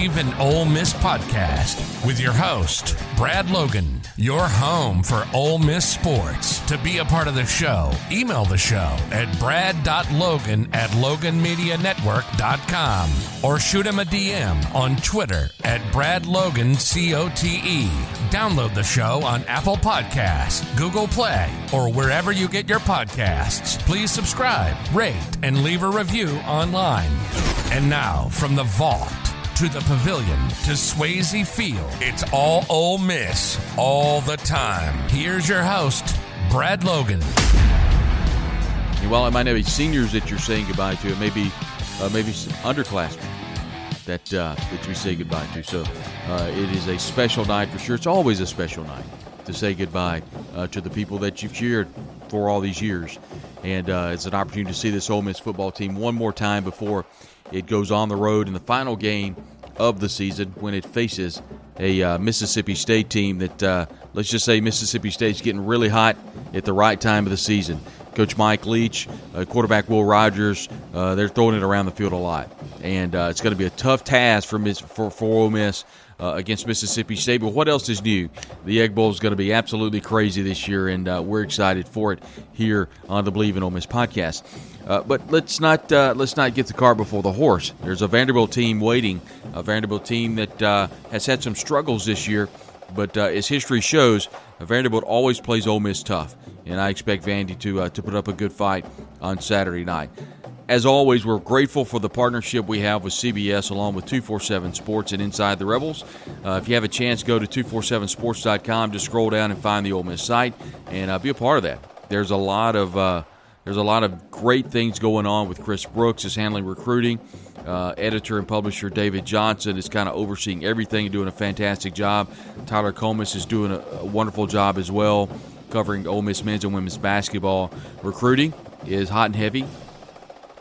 Believe in Ole Miss podcast with your host, Brad Logan, your home for Ole Miss sports. To be a part of the show, email the show at brad.logan at loganmedianetwork.com or shoot him a DM on Twitter at bradlogancote. Download the show on Apple Podcasts, Google Play, or wherever you get your podcasts. Please subscribe, rate, and leave a review online. And now, from the Vaught to the pavilion to Swayze Field, it's all Ole Miss all the time. Here's your host, Brad Logan. And while it might not be seniors that you're saying goodbye to, it may be uh, maybe some underclassmen that uh, that we say goodbye to. So uh, it is a special night for sure. It's always a special night to say goodbye uh, to the people that you've cheered for all these years, and uh, it's an opportunity to see this Ole Miss football team one more time before it goes on the road in the final game of the season when it faces a uh, Mississippi State team that uh, let's just say Mississippi State's getting really hot at the right time of the season. Coach Mike Leach, uh, quarterback Will Rogers, uh, they're throwing it around the field a lot, and uh, it's going to be a tough task for Miss, for, for Ole Miss uh, against Mississippi State. But what else is new? The Egg Bowl is going to be absolutely crazy this year, and uh, we're excited for it here on the Believe in Ole Miss podcast. Uh, but let's not uh, let's not get the car before the horse. There's a Vanderbilt team waiting, a Vanderbilt team that uh, has had some struggles this year, but uh, as history shows, Vanderbilt always plays Ole Miss tough, and I expect Vandy to to put up a good fight on Saturday night. As always, we're grateful for the partnership we have with CBS along with 247 Sports and Inside the Rebels. Uh, if you have a chance, go to 247sports.com, just scroll down and find the Ole Miss site and uh, be a part of that. There's a lot of uh, there's a lot of great things going on with Chris Brooks is handling recruiting. Uh, editor and publisher David Johnson is kind of overseeing everything and doing a fantastic job. Tyler Comas is doing a, a wonderful job as well, covering Ole Miss men's and women's basketball. Recruiting is hot and heavy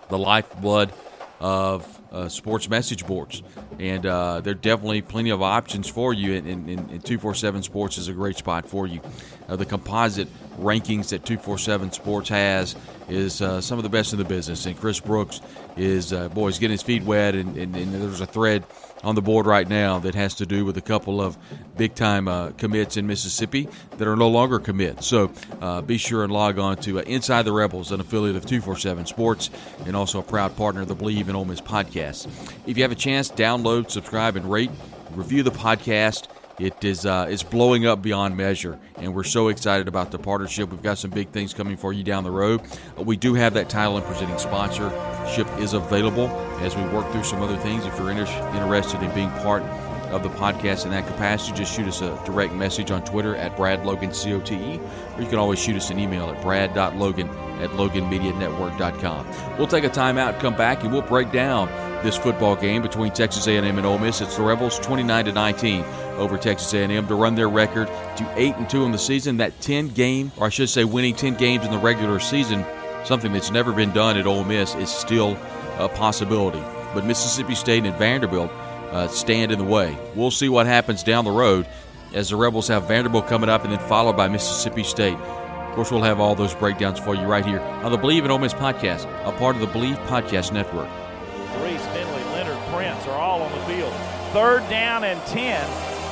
the lifeblood of uh, sports message boards. And uh, there are definitely plenty of options for you, and, and, and 247 Sports is a great spot for you. Uh, the composite rankings that 247 Sports has is uh, some of the best in the business. And Chris Brooks is, uh, boy, he's getting his feet wet, and, and, and there's a thread on the board right now that has to do with a couple of big time uh, commits in Mississippi that are no longer commits. So uh, be sure and log on to uh, Inside the Rebels, an affiliate of 247 Sports, and also a proud partner of the Believe in Ole Miss podcast. If you have a chance, download, subscribe, and rate, review the podcast. It is uh, it's blowing up beyond measure, and we're so excited about the partnership. We've got some big things coming for you down the road. Uh, we do have that title and presenting sponsorship is available as we work through some other things. If you're inter- interested in being part of the podcast in that capacity, just shoot us a direct message on Twitter at BradLoganCote, or you can always shoot us an email at brad.logan at loganmedianetwork.com. We'll take a timeout, come back, and we'll break down this football game between Texas A&M and Ole Miss. It's the Rebels 29 to 19 over Texas A&M to run their record to 8 and 2 in the season. That 10 game, or I should say winning 10 games in the regular season, something that's never been done at Ole Miss is still a possibility. But Mississippi State and Vanderbilt uh, stand in the way. We'll see what happens down the road as the Rebels have Vanderbilt coming up and then followed by Mississippi State. Of course, we'll have all those breakdowns for you right here on the Believe in Ole Miss podcast, a part of the Believe Podcast Network. Reese, Finley, Leonard, Prince are all on the field. Third down and 10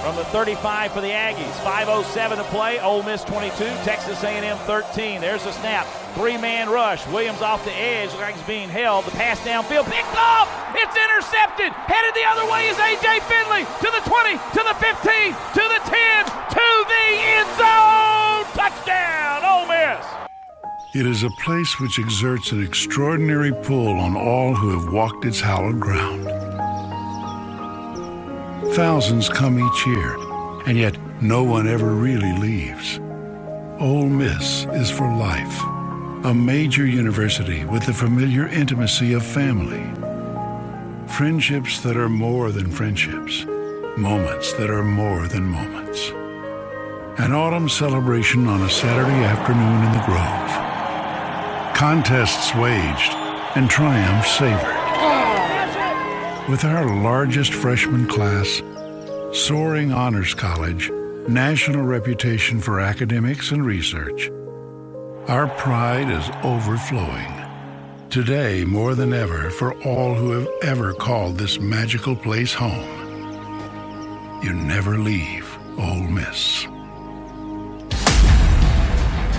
from the 35 for the Aggies. 5.07 to play. Ole Miss 22, Texas A&M 13. There's the snap. Three-man rush. Williams off the edge. Looks like he's being held. The pass downfield. Picked off. It's intercepted. Headed the other way is A.J. Finley. To the 20, to the 15, to the 10, to the end zone. Touchdown, Ole Miss. It is a place which exerts an extraordinary pull on all who have walked its hallowed ground. Thousands come each year, and yet no one ever really leaves. Ole Miss is for life, a major university with the familiar intimacy of family. Friendships that are more than friendships, moments that are more than moments. An autumn celebration on a Saturday afternoon in the Grove. Contests waged and triumphs savored. With our largest freshman class, soaring honors college, national reputation for academics and research, our pride is overflowing. Today, more than ever, for all who have ever called this magical place home, you never leave Ole Miss.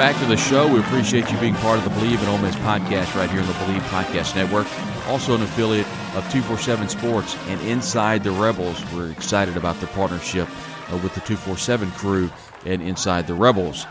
Back to the show. We appreciate you being part of the Believe in Ole Miss podcast right here on the Believe Podcast Network. Also an affiliate of 247 Sports and Inside the Rebels. We're excited about their partnership uh, with the 247 crew and Inside the Rebels.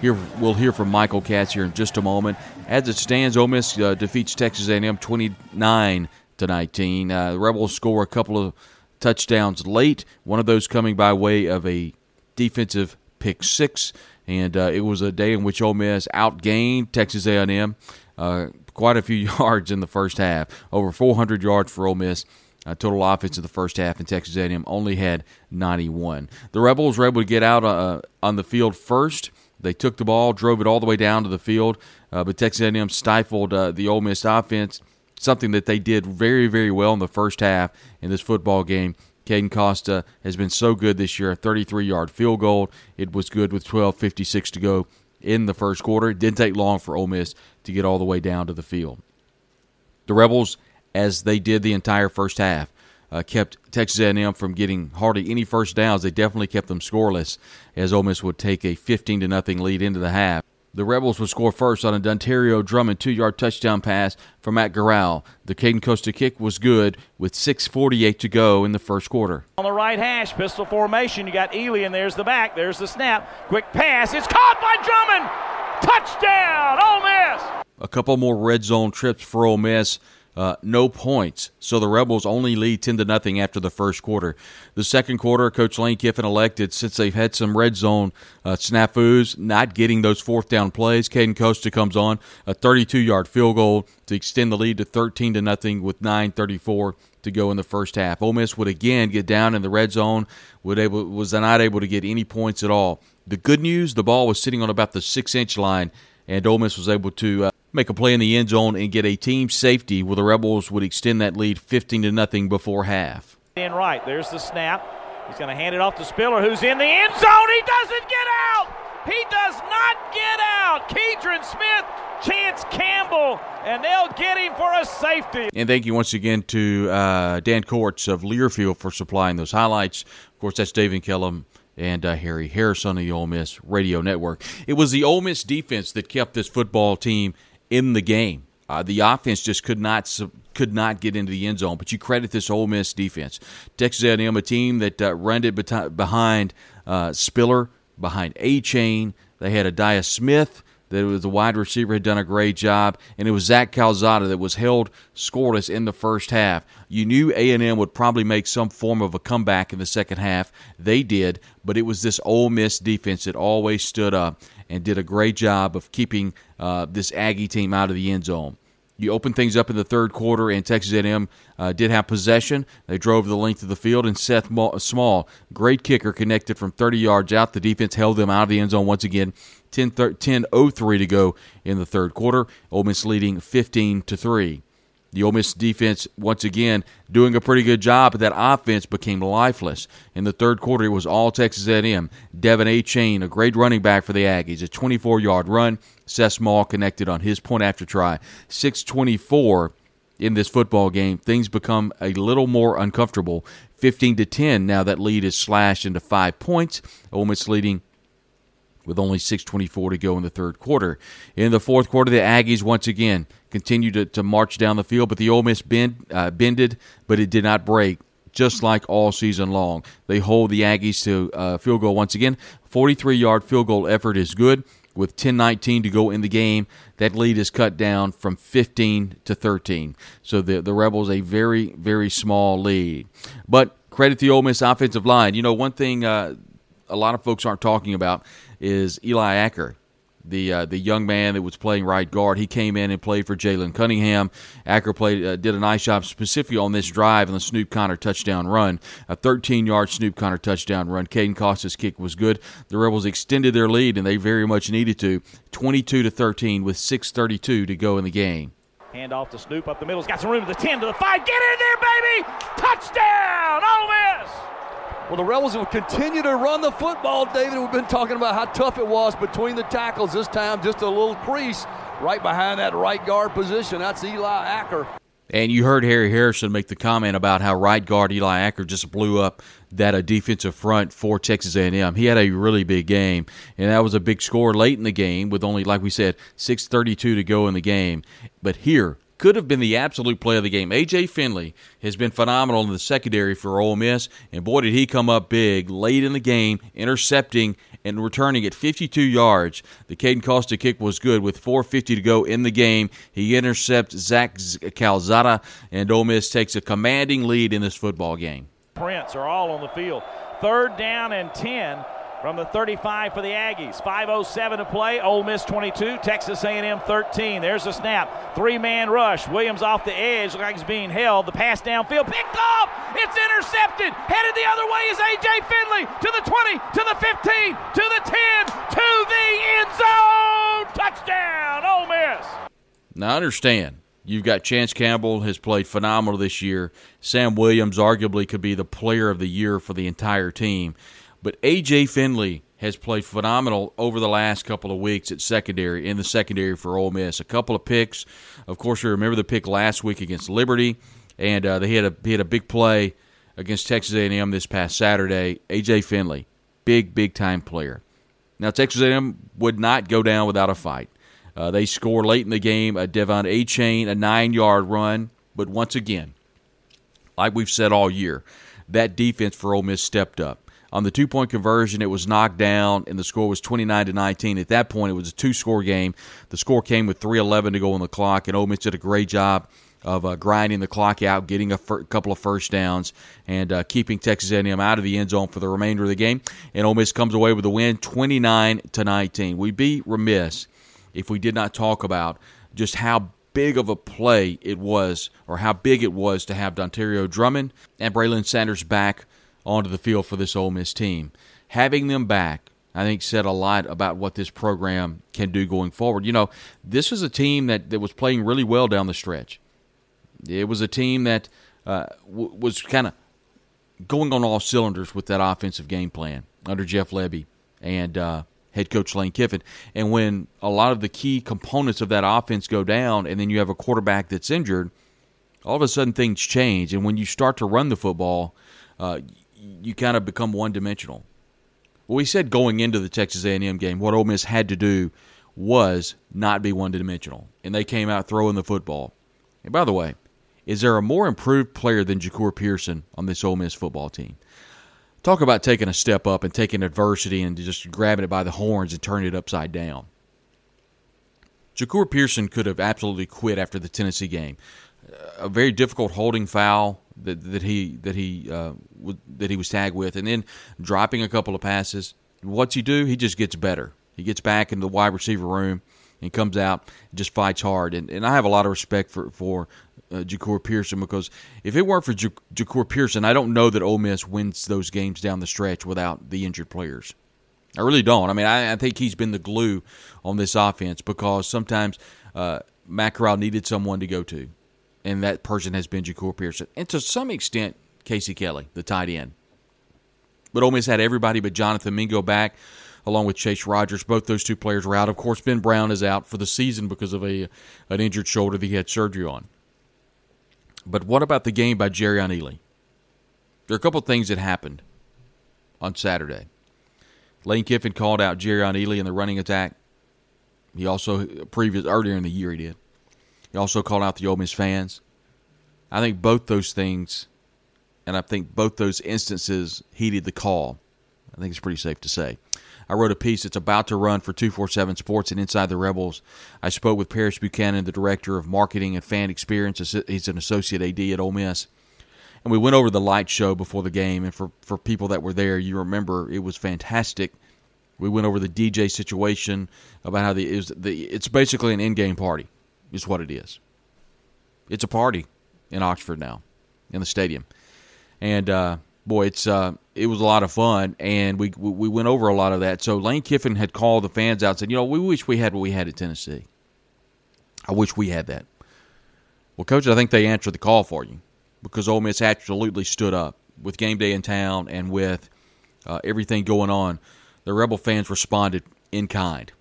Here we'll hear from Michael Katz here in just a moment. As it stands, Ole Miss uh, defeats Texas A&M 29 to 19. Uh, the Rebels score a couple of touchdowns late. One of those coming by way of a defensive pick six and uh, it was a day in which Ole Miss outgained Texas A&M uh, quite a few yards in the first half, over 400 yards for Ole Miss. Uh, total offense in the first half, and Texas A&M only had 91. The Rebels were able to get out uh, on the field first. They took the ball, drove it all the way down to the field, uh, but Texas A&M stifled uh, the Ole Miss offense. Something that they did very, very well in the first half in this football game. Caden Costa has been so good this year. A 33 yard field goal. It was good with 12.56 to go in the first quarter. It didn't take long for Ole Miss to get all the way down to the field. The Rebels, as they did the entire first half, uh, kept Texas A&M from getting hardly any first downs. They definitely kept them scoreless, as Ole Miss would take a 15 to nothing lead into the half. The Rebels would score first on a Dontario Drummond two-yard touchdown pass from Matt Corral. The Caden Costa kick was good with 6.48 to go in the first quarter. On the right hash, pistol formation. You got Ealy, and there's the back. There's the snap. Quick pass. It's caught by Drummond. Touchdown, Ole Miss. A couple more red zone trips for Ole Miss. Uh, no points. So the Rebels only lead 10 to nothing after the first quarter. The second quarter, Coach Lane Kiffin elected, since they've had some red zone uh, snafus, not getting those fourth down plays. Caden Costa comes on a 32 yard field goal to extend the lead to 13 to nothing with 9:34 to go in the first half. Ole Miss would again get down in the red zone, would able was not able to get any points at all. The good news, the ball was sitting on about the six inch line, and Ole Miss was able to. Uh, make a play in the end zone and get a team safety where the Rebels would extend that lead 15 to nothing before half. In right, there's the snap. He's going to hand it off to Spiller, who's in the end zone. He doesn't get out. He does not get out. Keidron Smith, Chance Campbell, and they'll get him for a safety. And thank you once again to uh, Dan Courts of Learfield for supplying those highlights. Of course, that's David Kellum and uh, Harry Harris on the Ole Miss Radio Network. It was the Ole Miss defense that kept this football team in the game. Uh, the offense just could not could not get into the end zone. But you credit this Ole Miss defense. Texas A&M, a team that uh, ran it behind uh, Spiller, behind Achane. They had Adia Smith that was the wide receiver had done a great job, and it was Zach Calzada that was held scoreless in the first half. You knew A&M would probably make some form of a comeback in the second half. They did, but it was this Ole Miss defense that always stood up and did a great job of keeping uh, this Aggie team out of the end zone. You open things up in the third quarter, and Texas A&M uh, did have possession. They drove the length of the field, and Seth Small, great kicker, connected from 30 yards out. The defense held them out of the end zone once again. 10 03 to go in the third quarter. Ole Miss leading 15 to three. The Ole Miss defense, once again, doing a pretty good job, but that offense became lifeless. In the third quarter, it was all Texas A&M. Devon Achane, a great running back for the Aggies, a 24-yard run. Seth Small connected on his point after try. 624 in this football game. Things become a little more uncomfortable. 15 to 10. Now that lead is slashed into five points. Ole Miss leading with only 6.24 to go in the third quarter. In the fourth quarter, the Aggies once again continue to, to march down the field, but the Ole Miss bend, uh, bended, but it did not break. Just like all season long, they hold the Aggies to uh, field goal once again. 43 yard field goal effort is good. With 10-19 to go in the game, that lead is cut down from 15 to 13. So the the Rebels a very very small lead. But credit the Ole Miss offensive line. You know one thing uh, a lot of folks aren't talking about is Eli Acker, the uh, the young man that was playing right guard. He came in and played for Jalen Cunningham. Acker played uh, did a nice job specifically on this drive and the Snoop Conner touchdown run, a 13 yard Snoop Conner touchdown run. Caden Costa's kick was good. The Rebels extended their lead and they very much needed to, 22 to 13 with 6:32 to go in the game. Hand off to Snoop up the middle. He's got some room to the 10 to the 5. Get in there, baby! Touchdown! Ole Miss! Well, the Rebels will continue to run the football, David. We've been talking about how tough it was between the tackles. This time, just a little crease right behind that right guard position. That's Eli Acker. And you heard Harry Harrison make the comment about how right guard Eli Acker just blew up that a defensive front for Texas A&M. He had a really big game, and that was a big score late in the game with only, like we said, 6:32 to go in the game. But here, could have been the absolute play of the game. AJ Finley has been phenomenal in the secondary for Ole Miss, and boy, did he come up big late in the game, intercepting and returning at 52 yards. The Caden Costa kick was good with 4:50 to go in the game. He intercepts Zach Calzada, and Ole Miss takes a commanding lead in this football game. Prince are all on the field. Third down and 10 from the 35 for the Aggies. 5:07 to play. Ole Miss 22, Texas A&M 13. There's a snap. Three-man rush. Williams off the edge. Looks like he's being held. The pass downfield picked off. It's intercepted. Headed the other way is AJ Finley to the 20, to the 15, to the 10, to the end zone. Touchdown, Ole Miss. Now understand. You've got Chance Campbell has played phenomenal this year. Sam Williams arguably could be the player of the year for the entire team. But A.J. Finley has played phenomenal over the last couple of weeks at secondary, in the secondary for Ole Miss. A couple of picks. Of course, you remember the pick last week against Liberty, and uh, they had a, he had a big play against Texas A&M this past Saturday. A.J. Finley, big, big-time player. Now, Texas A&M would not go down without a fight. Uh, they score late in the game. A Devon Achane, a nine-yard run. But once again, like we've said all year, that defense for Ole Miss stepped up. On the two point conversion, it was knocked down, and the score was 29 to 19. At that point, it was a two score game. The score came with 3:11 to go on the clock, and Ole Miss did a great job of uh, grinding the clock out, getting a fir- couple of first downs, and uh, keeping Texas A&M out of the end zone for the remainder of the game. And Ole Miss comes away with a win, 29 to 19. We'd be remiss if we did not talk about just how big of a play it was, or how big it was to have Dontario Drummond and Braylon Sanders back onto the field for this Ole Miss team. Having them back, I think, said a lot about what this program can do going forward. You know, this was a team that, that was playing really well down the stretch. It was a team that uh, w- was kind of going on all cylinders with that offensive game plan under Jeff Lebby and uh, head coach Lane Kiffin. And when a lot of the key components of that offense go down, and then you have a quarterback that's injured, all of a sudden things change. And when you start to run the football, uh, you kind of become one dimensional. Well, we said going into the Texas A&M game, what Ole Miss had to do was not be one dimensional, and they came out throwing the football. And by the way, is there a more improved player than Jahcour Pearson on this Ole Miss football team? Talk about taking a step up and taking adversity and just grabbing it by the horns and turning it upside down. Jahcour Pearson could have absolutely quit after the Tennessee game. A very difficult holding foul that that he that he uh, w- that he was tagged with, and then dropping a couple of passes. What's he do? He just gets better. He gets back in the wide receiver room and comes out and just fights hard. And, and I have a lot of respect for for uh, Pearson because if it weren't for J- Jahcour Pearson, I don't know that Ole Miss wins those games down the stretch without the injured players. I really don't. I mean, I, I think he's been the glue on this offense because sometimes uh, needed someone to go to and that person has been Jahcour Pearson, and to some extent Casey Kelly, the tight end. But Ole Miss had everybody but Jonathan Mingo back, along with Chase Rogers. Both those two players were out. Of course, Ben Brown is out for the season because of a an injured shoulder that he had surgery on. But what about the game by Jerrion Ealy? There are a couple of things that happened on Saturday. Lane Kiffin called out Jerrion Ealy in the running attack. He also previous earlier in the year he did. He also called out the Ole Miss fans. I think both those things, and I think both those instances heeded the call. I think it's pretty safe to say. I wrote a piece that's about to run for 247 Sports and Inside the Rebels. I spoke with Paris Buchanan, the director of marketing and fan experience. He's an associate AD at Ole Miss. And we went over the light show before the game. And for, for people that were there, you remember it was fantastic. We went over the DJ situation about how the, it was the it's basically an in-game party, is what it is. It's a party in Oxford now, in the stadium, and uh, boy, it's uh, it was a lot of fun, and we we went over a lot of that. So Lane Kiffin had called the fans out, and said, you know, we wish we had what we had at Tennessee. I wish we had that. Well, coach, I think they answered the call for you because Ole Miss absolutely stood up with game day in town and with uh, everything going on. The Rebel fans responded in kind.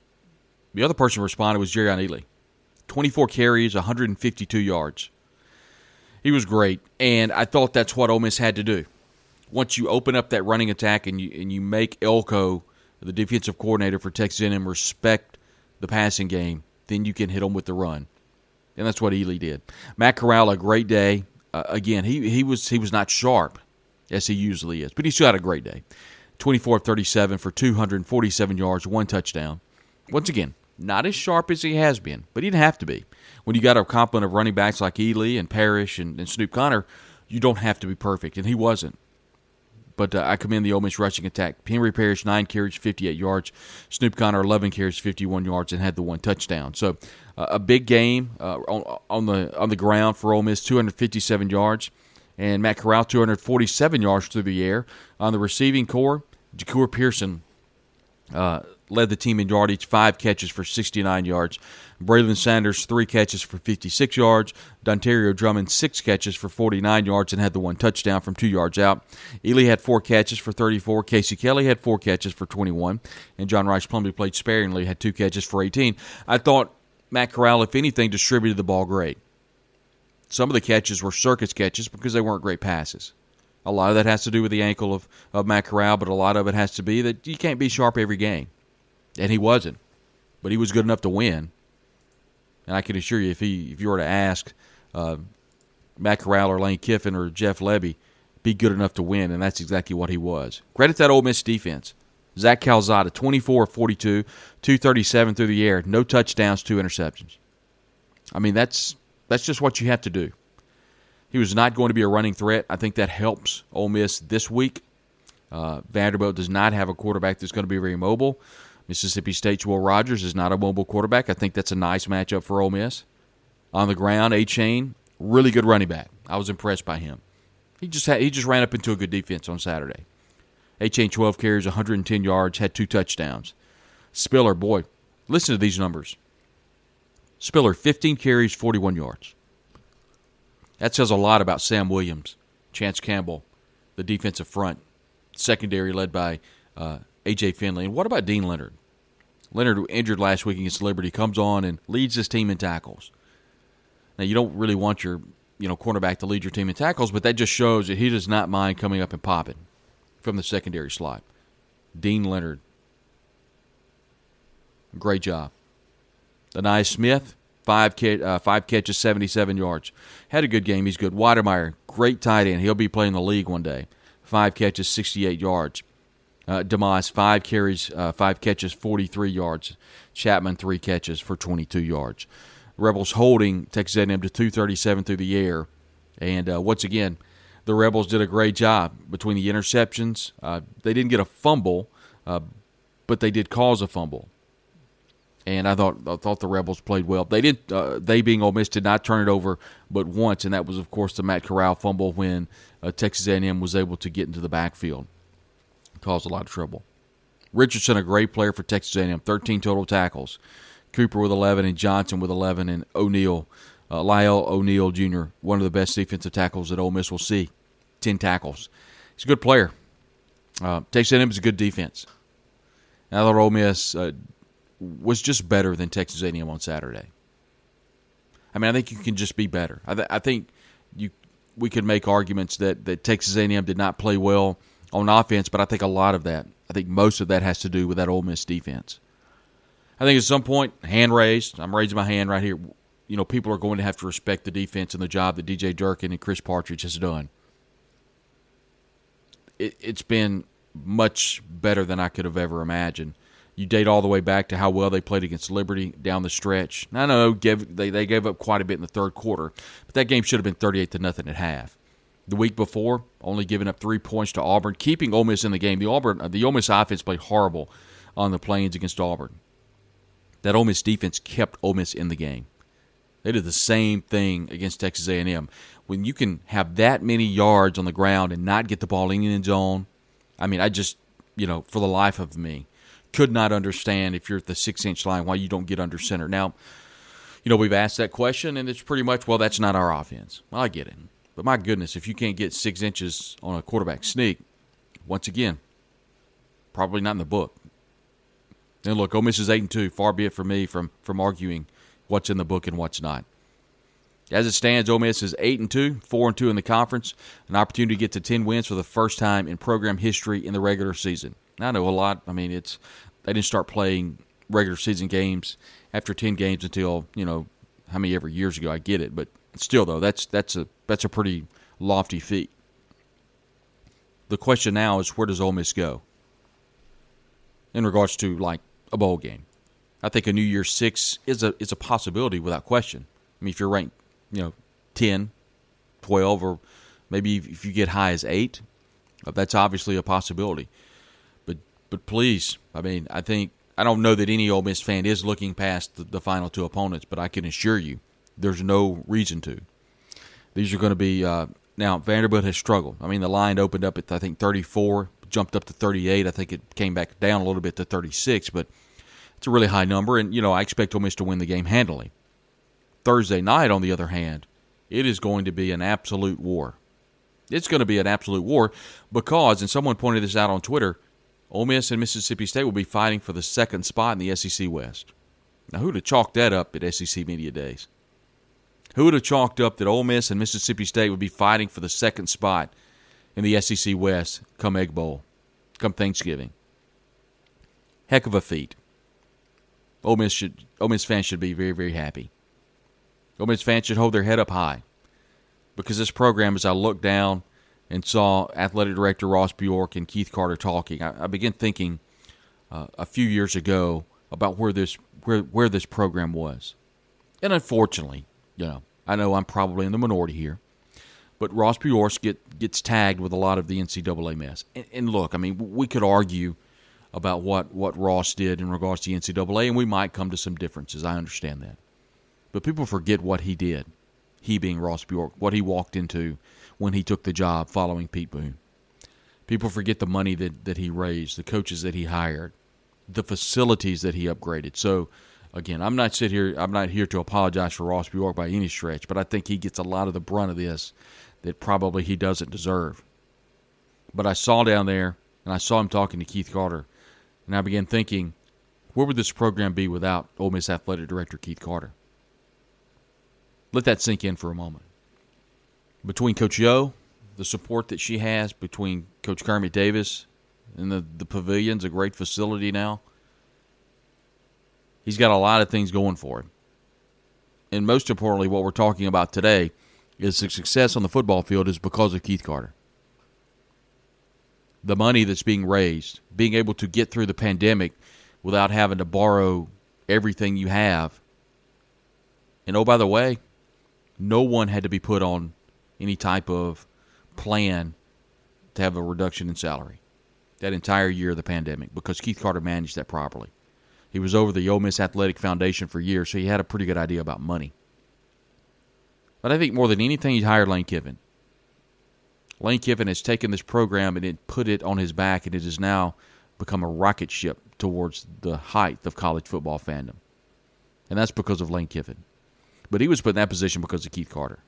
The other person who responded was Jerrion Ealy. 24 carries, 152 yards. He was great, and I thought that's what Ole Miss had to do once you open up that running attack and you and you make Elko, the defensive coordinator for Texas A&M, respect the passing game, then you can hit them with the run, and that's what Ealy did. Matt Corral, a great day. Uh, again, he he was he was not sharp as he usually is, but he still had a great day. 24 37 for 247 yards, one touchdown. Once again, not as sharp as he has been, but he didn't have to be. When you got a complement of running backs like Ealy and Parrish and, and Snoop Conner, you don't have to be perfect, and he wasn't. But uh, I commend the Ole Miss rushing attack. Henry Parrish, 9 carries, 58 yards. Snoop Conner, 11 carries, 51 yards, and had the one touchdown. So uh, a big game uh, on, on, the on the ground for Ole Miss, 257 yards. And Matt Corral, 247 yards through the air. On the receiving core, Jahcour Pearson, uh, led the team in yardage, five catches for 69 yards. Braylon Sanders, three catches for 56 yards. Dontario Drummond, six catches for 49 yards and had the one touchdown from two yards out. Ealy had four catches for 34. Casey Kelly had four catches for 21. And John Rhys Plumlee played sparingly, had two catches for 18. I thought Matt Corral, if anything, distributed the ball great. Some of the catches were circus catches because they weren't great passes. A lot of that has to do with the ankle of, of Matt Corral, but a lot of it has to be that you can't be sharp every game and he wasn't, but he was good enough to win. And I can assure you, if he if you were to ask uh, Matt Corral or Lane Kiffin or Jeff Lebby, be good enough to win, and that's exactly what he was. Credit that Ole Miss defense. Zach Calzada, 24 42, 237 through the air, no touchdowns, two interceptions. I mean, that's that's just what you have to do. He was not going to be a running threat. I think that helps Ole Miss this week. Uh, Vanderbilt does not have a quarterback that's going to be very mobile. Mississippi State's Will Rogers is not a mobile quarterback. I think that's a nice matchup for Ole Miss. On the ground, Achane, really good running back. I was impressed by him. He just had, he just ran up into a good defense on Saturday. Achane 12 carries, 110 yards, had two touchdowns. Spiller, boy, listen to these numbers. Spiller 15 carries, 41 yards. That says a lot about Sam Williams, Chance Campbell, the defensive front, secondary led by uh, A.J. Finley. And what about Dean Leonard? Leonard, injured last week against Liberty, comes on and leads his team in tackles. Now, you don't really want your you know cornerback to lead your team in tackles, but that just shows that he does not mind coming up and popping from the secondary slot. Dean Leonard, great job. Ainias Smith, five uh, five catches, seventy seven yards, had a good game. He's good. Wydermyer, great tight end. He'll be playing the league one day. Five catches, sixty eight yards. Uh, Demas, five carries, uh, five catches, 43 yards. Chapman, three catches for 22 yards. Rebels holding Texas A&M to 237 through the air. And uh, once again, the Rebels did a great job between the interceptions. Uh, they didn't get a fumble, uh, but they did cause a fumble. And I thought I thought the Rebels played well. They did. Uh, they being Ole Miss did not turn it over, but once, and that was of course the Matt Corral fumble when Texas A&M was able to get into the backfield caused a lot of trouble. Richardson, a great player for Texas A&M, 13 total tackles. Cooper with 11 and Johnson with 11 and O'Neill uh, Lyle O'Neal Jr., one of the best defensive tackles that Ole Miss will see. 10 tackles. He's a good player. Uh, Texas A&M is a good defense. I thought Ole Miss uh, was just better than Texas A&M on Saturday. I mean, I think you can just be better. I, th- I think you we could make arguments that, that Texas A&M did not play well on offense, but I think a lot of that, I think most of that has to do with that Ole Miss defense. I think at some point, hand raised, I'm raising my hand right here. You know, people are going to have to respect the defense and the job that DJ Durkin and Chris Partridge has done. It, it's been much better than I could have ever imagined. You date all the way back to how well they played against Liberty down the stretch. I know they they gave up quite a bit in the third quarter, but that game should have been thirty-eight to nothing at half. The week before, only giving up three points to Auburn, keeping Ole Miss in the game. The Auburn, the Ole Miss offense played horrible on the plains against Auburn. That Ole Miss defense kept Ole Miss in the game. They did the same thing against Texas A&M. When you can have that many yards on the ground and not get the ball in the end zone, I mean, I just, you know, for the life of me, could not understand if you're at the six inch line why you don't get under center. Now, you know, we've asked that question, and it's pretty much, well, that's not our offense. Well, I get it. But my goodness, if you can't get six inches on a quarterback sneak, once again, probably not in the book. And look, Ole Miss is eight and two. Far be it from me from from arguing what's in the book and what's not. As it stands, Ole Miss is eight and two, four and two in the conference, an opportunity to get to ten wins for the first time in program history in the regular season. I know a lot. I mean, it's they didn't start playing regular season games after ten games until you know how many ever years ago. I get it, but still, though, that's that's a that's a pretty lofty feat. The question now is where does Ole Miss go in regards to like a bowl game? I think a New Year's Six is a is a possibility without question. I mean, if you're ranked, you know, 10, 12, or maybe if you get high as eight, uh, that's obviously a possibility. But please, I mean, I think I don't know that any Ole Miss fan is looking past the, the final two opponents, but I can assure you, there's no reason to. These are going to be uh, now. Vanderbilt has struggled. I mean, the line opened up at I think 34, jumped up to 38. I think it came back down a little bit to 36, but it's a really high number. And you know, I expect Ole Miss to win the game handily. Thursday night, on the other hand, it is going to be an absolute war. It's going to be an absolute war because, and someone pointed this out on Twitter, Ole Miss and Mississippi State will be fighting for the second spot in the SEC West. Now, who'd have chalked that up at SEC Media Days? Who would have chalked up that Ole Miss and Mississippi State would be fighting for the second spot in the SEC West come Egg Bowl, come Thanksgiving? Heck of a feat. Ole Miss should Ole Miss fans should be very very happy. Ole Miss fans should hold their head up high because this program, as I look down and saw athletic director Ross Bjork and Keith Carter talking, I, I began thinking uh, a few years ago about where this where where this program was, and unfortunately, you know, I know I'm probably in the minority here, but Ross Bjork get, gets tagged with a lot of the NCAA mess. And, and look, I mean, we could argue about what what Ross did in regards to the NCAA, and we might come to some differences. I understand that, but people forget what he did. He being Ross Bjork, what he walked into when he took the job following Pete Boone. People forget the money that, that he raised, the coaches that he hired, the facilities that he upgraded. So, again, I'm not sit here. I'm not here to apologize for Ross Bjork by any stretch, but I think he gets a lot of the brunt of this that probably he doesn't deserve. But I saw down there, and I saw him talking to Keith Carter, and I began thinking, where would this program be without Ole Miss athletic director Keith Carter? Let that sink in for a moment between Coach Yo, the support that she has, between Coach Kermit Davis and the, the pavilion's a great facility now. He's got a lot of things going for him. And most importantly, what we're talking about today is the success on the football field is because of Keith Carter. The money that's being raised, being able to get through the pandemic without having to borrow everything you have. And oh, by the way, no one had to be put on any type of plan to have a reduction in salary that entire year of the pandemic because Keith Carter managed that properly. He was over the Ole Miss Athletic Foundation for years, so he had a pretty good idea about money. But I think more than anything, he hired Lane Kiffin. Lane Kiffin has taken this program and it put it on his back, and it has now become a rocket ship towards the height of college football fandom. And that's because of Lane Kiffin but he was put in that position because of Keith Carter.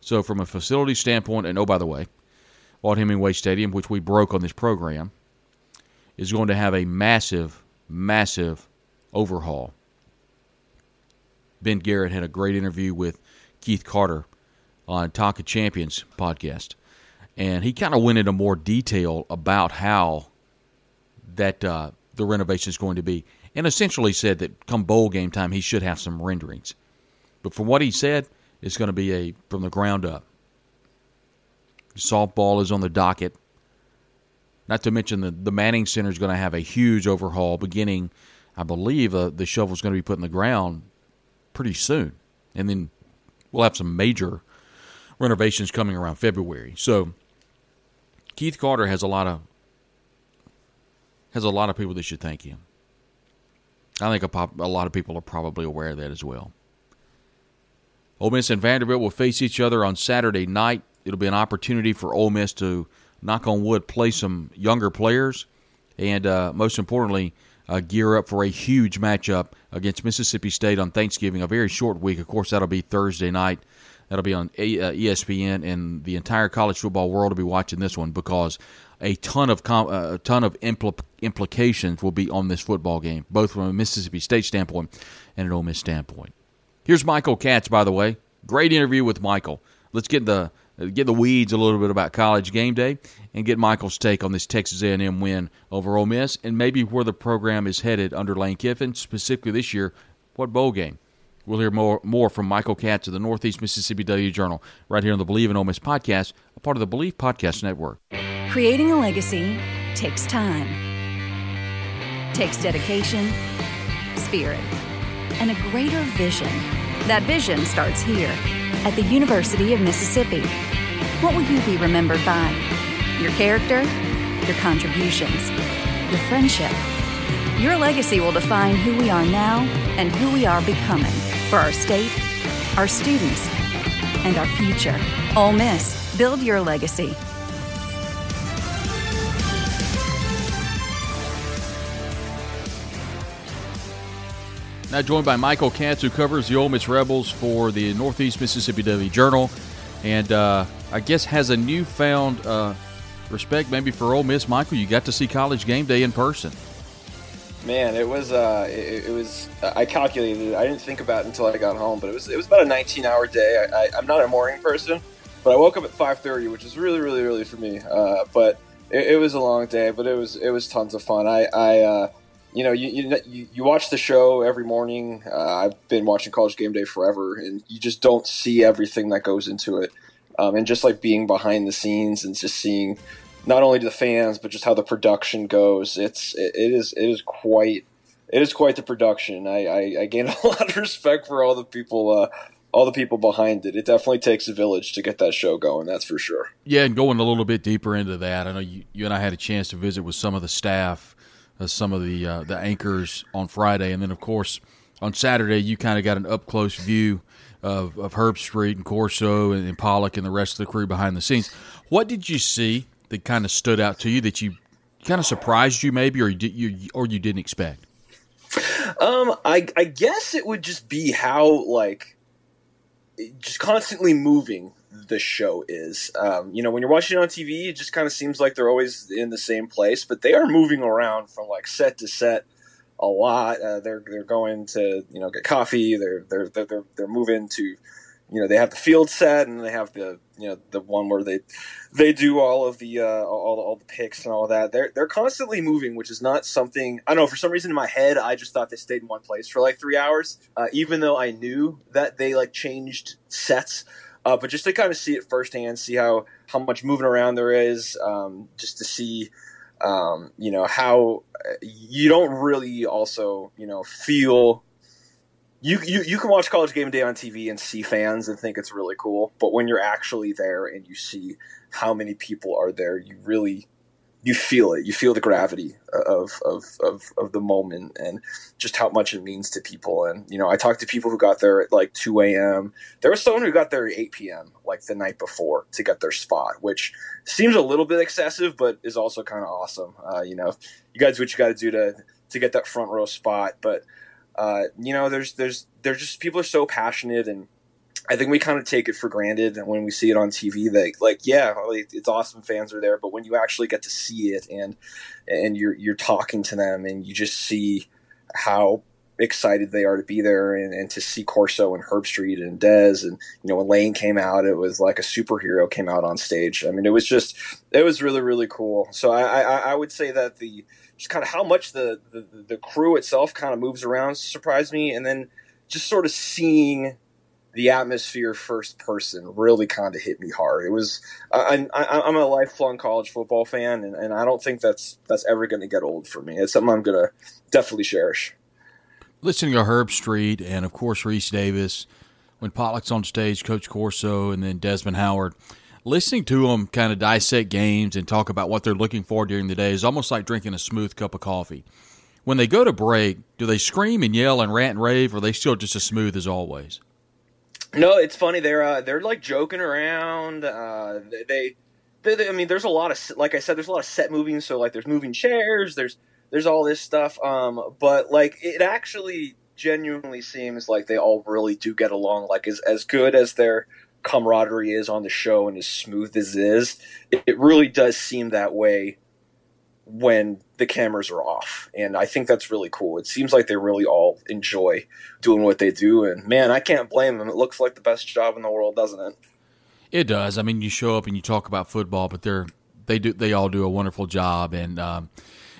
So, from a facility standpoint, and oh, by the way, Vaught-Hemingway Stadium, which we broke on this program, is going to have a massive, massive overhaul. Ben Garrett had a great interview with Keith Carter on of Champions podcast, and he kind of went into more detail about how that uh, the renovation is going to be, and essentially said that come bowl game time he should have some renderings. But from what he said, it's going to be a from the ground up. Softball is on the docket. Not to mention the, the Manning Center is going to have a huge overhaul beginning, I believe, uh, the shovel is going to be put in the ground pretty soon. And then we'll have some major renovations coming around February. So Keith Carter has a lot of has a lot of people that should thank him. I think a, pop, a lot of people are probably aware of that as well. Ole Miss and Vanderbilt will face each other on Saturday night it'll be an opportunity for Ole Miss to knock on wood, play some younger players, and uh, most importantly, uh, gear up for a huge matchup against Mississippi State on Thanksgiving. A very short week, of course. That'll be Thursday night. That'll be on a- uh, ESPN, and the entire college football world will be watching this one because a ton of com- uh, a ton of impl- implications will be on this football game, both from a Mississippi State standpoint and an Ole Miss standpoint. Here's Michael Katz, by the way. Great interview with Michael. Let's get the Uh, get the weeds a little bit about college game day and get Michael's take on this Texas A&M win over Ole Miss and maybe where the program is headed under Lane Kiffin, specifically this year, what bowl game. We'll hear more more from Michael Katz of the Northeast Mississippi Daily Journal right here on the Believe in Ole Miss podcast, a part of the Believe Podcast Network. Creating a legacy takes time, takes dedication, spirit, and a greater vision. That vision starts here at the University of Mississippi. What will you be remembered by? Your character? Your contributions? Your friendship? Your legacy will define who we are now and who we are becoming for our state, our students, and our future. Ole Miss, build your legacy. Now joined by Michael Katz, who covers the Ole Miss Rebels for the Northeast Mississippi Daily Journal, and uh, I guess has a newfound uh, respect maybe for Ole Miss. Michael, you got to see College Game Day in person. Man, it was uh, it, it, was. I calculated. I didn't think about it until I got home, but it was it was about a 19-hour day. I, am not a morning person, but I woke up at 5:30, which is really really early for me. Uh, but it, it, was a long day, but it was it was tons of fun. I I uh, you know, you, you, you watch the show every morning. Uh, I've been watching College Game Day forever, and you just don't see everything that goes into it. Um, and just like being behind the scenes and just seeing not only the fans but just how the production goes, it's it, it is it is quite it is quite the production. I, I, I a lot of respect for all the people uh, all the people behind it. It definitely takes a village to get that show going. That's for sure. Yeah, and going a little bit deeper into that, I know you, you and I had a chance to visit with some of the staff uh, some of the uh, the anchors on Friday, and then of course on Saturday you kind of got an up close view of, of Herbstreit and Corso and, and Pollack and the rest of the crew behind the scenes. What did you see that kind of stood out to you that you kind of surprised you maybe, or you you or you didn't expect? Um, I I guess it would just be how like just constantly moving the show is. Um, you know, when you're watching it on TV, it just kind of seems like they're always in the same place, but they are moving around from like set to set a lot. Uh, they're they're going to you know get coffee. They're they're they're they're moving to you know they have the field set and they have the you know the one where they they do all of the uh, all, all the picks and all that. They're they're constantly moving, which is not something I don't know. For some reason in my head, I just thought they stayed in one place for like three hours, uh, even though I knew that they like changed sets. Uh, but just to kind of see it firsthand, see how how much moving around there is, um, just to see, um, you know, how uh, you don't really also, you know, feel. You, you you can watch college game day on TV and see fans and think it's really cool, but when you're actually there and you see how many people are there, you really you feel it. You feel the gravity of, of, of, of, the moment and just how much it means to people. And, you know, I talked to people who got there at like 2 a.m. There was someone who got there at 8 p.m., like the night before to get their spot, which seems a little bit excessive, but is also kind of awesome. Uh, you know, you guys do what you got to do to, to get that front row spot. But uh, you know, there's there's there's just people are so passionate and. I think we kind of take it for granted when we see it on TV that like yeah it's awesome fans are there but when you actually get to see it and and you're you're talking to them and you just see how excited they are to be there and, and to see Corso and Herbstreit and Dez and you know when Lane came out it was like a superhero came out on stage. I mean it was just it was really really cool. So I I, I would say that the just kind of how much the, the the crew itself kind of moves around surprised me and then just sort of seeing the atmosphere first person really kind of hit me hard. It was I, am a lifelong college football fan, and, and I don't think that's that's ever going to get old for me. It's something I'm going to definitely cherish listening to Herbstreit and of course Rece Davis when Pollack's on stage, Coach Corso, and then Desmond Howard. Listening to them kind of dissect games and talk about what they're looking for during the day is almost like drinking a smooth cup of coffee. When they go to break, do they scream and yell and rant and rave, or are they still just as smooth as always? No, it's funny. They're uh, they're like joking around. Uh, they, they, they, I mean, there's a lot of like I said, there's a lot of set moving. So like, there's moving chairs. There's there's all this stuff. Um, but like it actually genuinely seems like they all really do get along. Like as as good as their camaraderie is on the show and as smooth as it is, it, it really does seem that way when the cameras are off. And I think that's really cool. It seems like they really all enjoy doing what they do. And man, I can't blame them. It looks like the best job in the world, doesn't it? It does. I mean, you show up and you talk about football, but they're they do they all do a wonderful job. And um,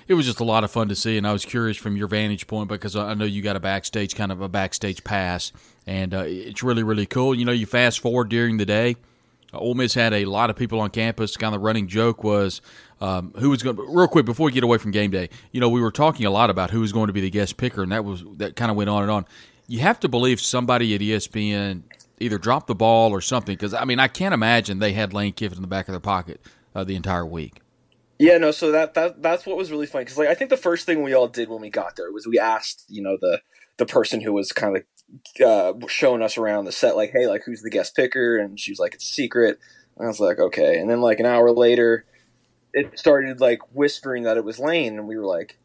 it was just a lot of fun to see. And I was curious from your vantage point because I know you got a backstage kind of a backstage pass, and uh, it's really really cool. You know, you fast forward during the day. Ole Miss had a lot of people on campus. Kind of the running joke was um, who was going. Real quick before we get away from game day, you know, we were talking a lot about who was going to be the guest picker, and that was that kind of went on and on. You have to believe somebody at ESPN either dropped the ball or something because I mean I can't imagine they had Lane Kiffin in the back of their pocket uh, the entire week. Yeah, no. So that that that's what was really funny because like I think the first thing we all did when we got there was we asked you know the the person who was kind of uh, showing us around the set like hey like who's the guest picker and she was like it's secret and I was like okay and then like an hour later it started like whispering that it was Lane and we were like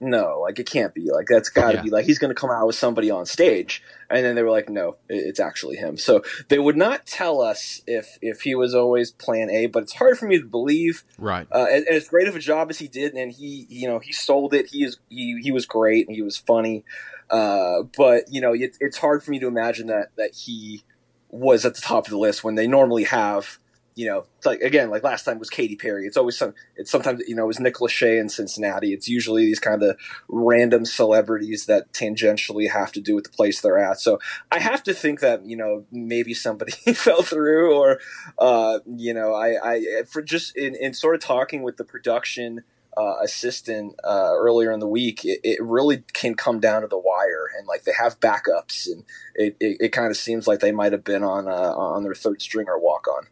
no, like it can't be. Like that's got to yeah. be like he's going to come out with somebody on stage. And then they were like, no, it's actually him. So they would not tell us if if he was always Plan A, but it's hard for me to believe. Right. Uh, and, and, as great of a job as he did, and he you know he sold it. He is he he was great and he was funny. Uh, but you know it, it's hard for me to imagine that that he was at the top of the list when they normally have you know, like again, like last time was Katy Perry. It's always some. It's sometimes you know it was Nick Lachey in Cincinnati. It's usually these kind of random celebrities that tangentially have to do with the place they're at. So I have to think that you know maybe somebody fell through, or uh, you know, I, I for just in, in sort of talking with the production. Uh, assistant uh, earlier in the week, it, it, really can come down to the wire, and like they have backups, and it, it, it kind of seems like they might have been on uh, on their third string or walk on.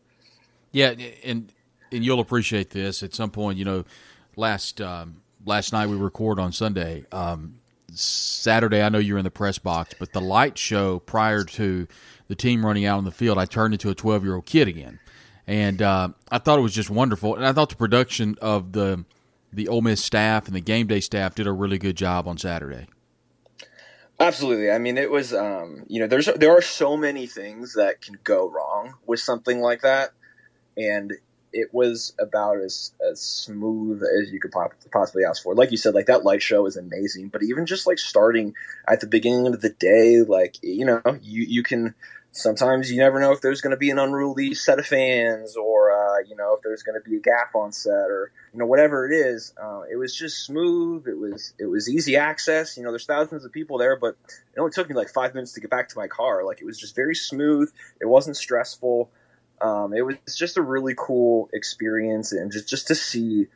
Yeah, and and you'll appreciate this at some point. You know, last um, last night we record on Sunday. Um, Saturday, I know you're in the press box, but the light show prior to the team running out on the field, I turned into a 12 year old kid again, and uh, I thought it was just wonderful. And I thought the production of the the Ole Miss staff and the game day staff did a really good job on Saturday. Absolutely. I mean, it was um, you know there's there are so many things that can go wrong with something like that and it was about as as smooth as you could possibly ask for. Like you said, like that light show is amazing, but even just like starting at the beginning of the day, like you know, you you can sometimes you never know if there's going to be an unruly set of fans or uh, you know if there's going to be a gap on set or you know whatever it is. Uh, it was just smooth. It was it was easy access. You know, there's thousands of people there, but it only took me like five minutes to get back to my car. Like it was just very smooth. It wasn't stressful. Um, it was just a really cool experience, and just just to see,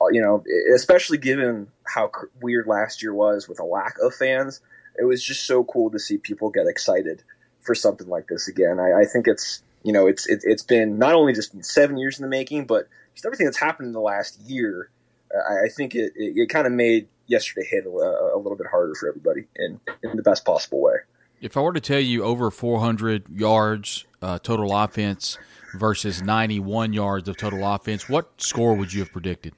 uh, you know, especially given how weird last year was with a lack of fans, it was just so cool to see people get excited for something like this again. I, I think it's you know it's it, has been not only just seven years in the making, but just everything that's happened in the last year. I, I think it, it, it kind of made yesterday hit a, a, little bit harder for everybody in in the best possible way. If I were to tell you over 400 yards uh, total offense versus 91 yards of total offense, what score would you have predicted?